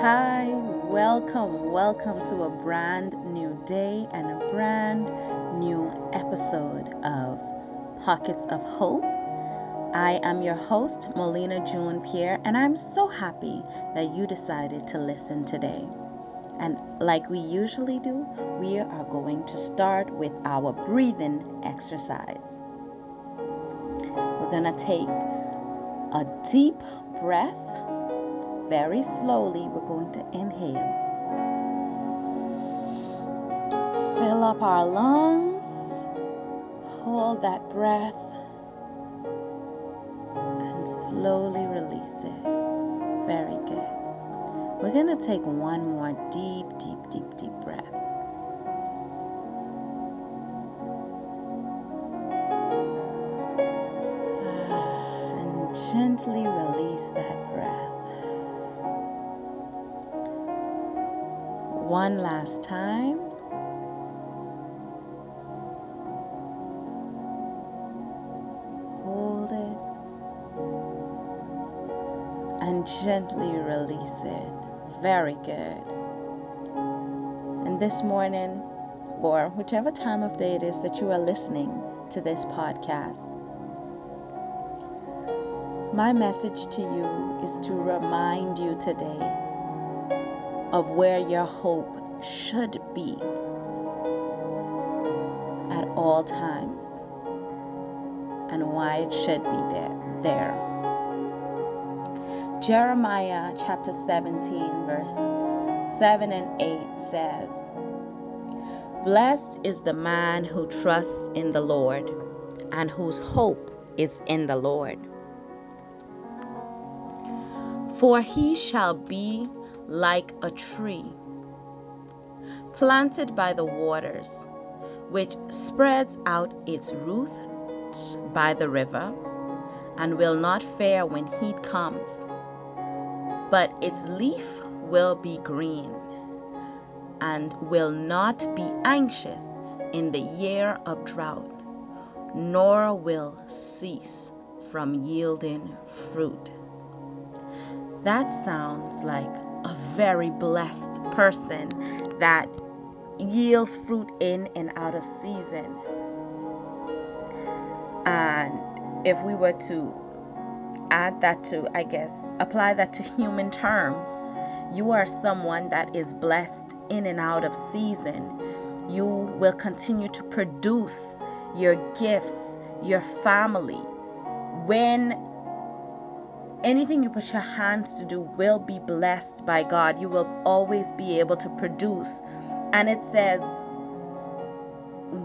Hi, welcome, welcome to a brand new day and a brand new episode of Pockets of Hope. I am your host, Molina June Pierre, and I'm so happy that you decided to listen today. And like we usually do, we are going to start with our breathing exercise. We're going to take a deep breath very slowly. We're going to inhale. Fill up our lungs. Hold that breath. And slowly release it. Very good. We're going to take one more deep, deep, deep, deep breath. And gently release that breath. One last time. Hold it and gently release it. Very good. And this morning, or whichever time of day it is that you are listening to this podcast, my message to you is to remind you today of where your hope should be at all times and why it should be there. there. Jeremiah chapter 17, verse 7 and 8 says, Blessed is the man who trusts in the Lord and whose hope is in the Lord. For he shall be like a tree planted by the waters, which spreads out its roots by the river and will not fare when heat comes but its leaf will be green and will not be anxious in the year of drought, nor will cease from yielding fruit. That sounds like very blessed person that yields fruit in and out of season. And if we were to add that to, I guess, apply that to human terms. You are someone that is blessed in and out of season. You will continue to produce your gifts, your family. When anything you put your hands to do will be blessed by God, you will always be able to produce. And it says,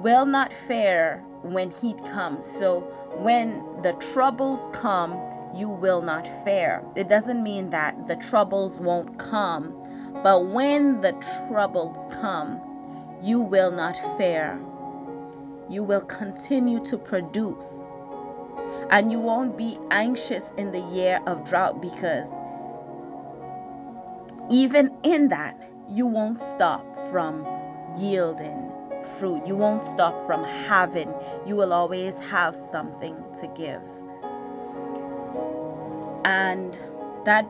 will not fare when heat comes. So when the troubles come, you will not fare. It doesn't mean that the troubles won't come, but when the troubles come, you will not fare. You will continue to produce. And you won't be anxious in the year of drought because even in that, you won't stop from yielding fruit. You won't stop from having. You will always have something to give. And that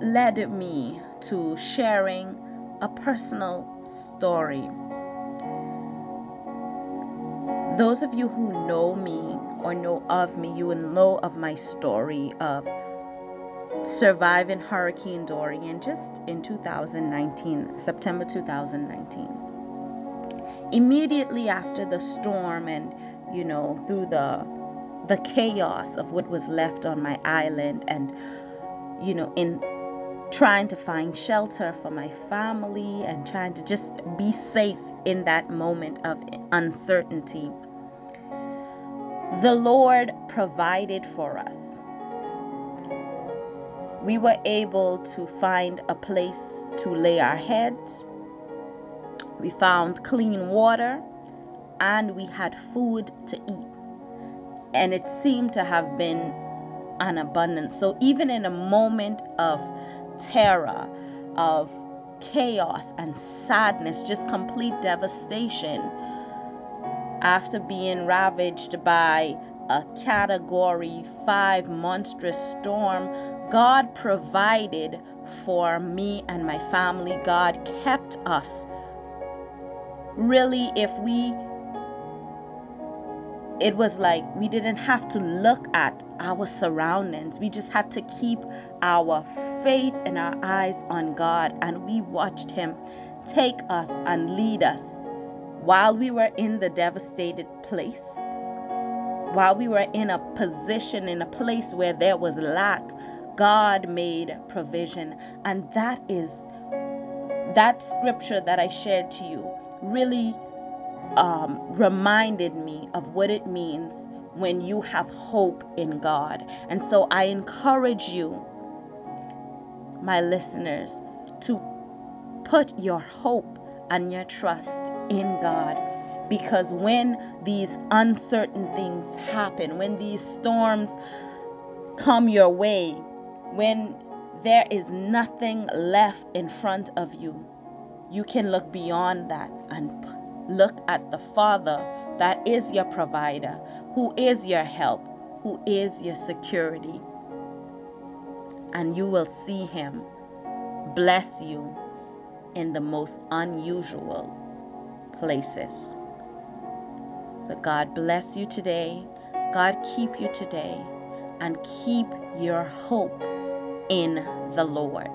led me to sharing a personal story. Those of you who know me or know of me, you will know of my story of surviving Hurricane Dorian just in 2019, September 2019. Immediately after the storm, and you know, through the the chaos of what was left on my island and you know in trying to find shelter for my family and trying to just be safe in that moment of uncertainty the lord provided for us. We were able to find a place to lay our heads. We found clean water and we had food to eat. And it seemed to have been an abundance. So even in a moment of terror, of chaos and sadness, just complete devastation, after being ravaged by a category 5 monstrous storm, God provided for me and my family. God kept us. Really, if we it was like we didn't have to look at our surroundings. We just had to keep our faith and our eyes on God, and we watched Him take us and lead us while we were in the devastated place, while we were in a position, in a place where there was lack. God made provision, and that is that scripture that I shared to you really um, reminded me of what it means when you have hope in God. And so I encourage you, my listeners, to put your hope and your trust in God. Because when these uncertain things happen, when these storms come your way, when there is nothing left in front of you, you can look beyond that and look at the Father that is your provider, who is your help, who is your security. And you will see Him bless you in the most unusual places. So, God bless you today. God keep you today and keep your hope in the Lord.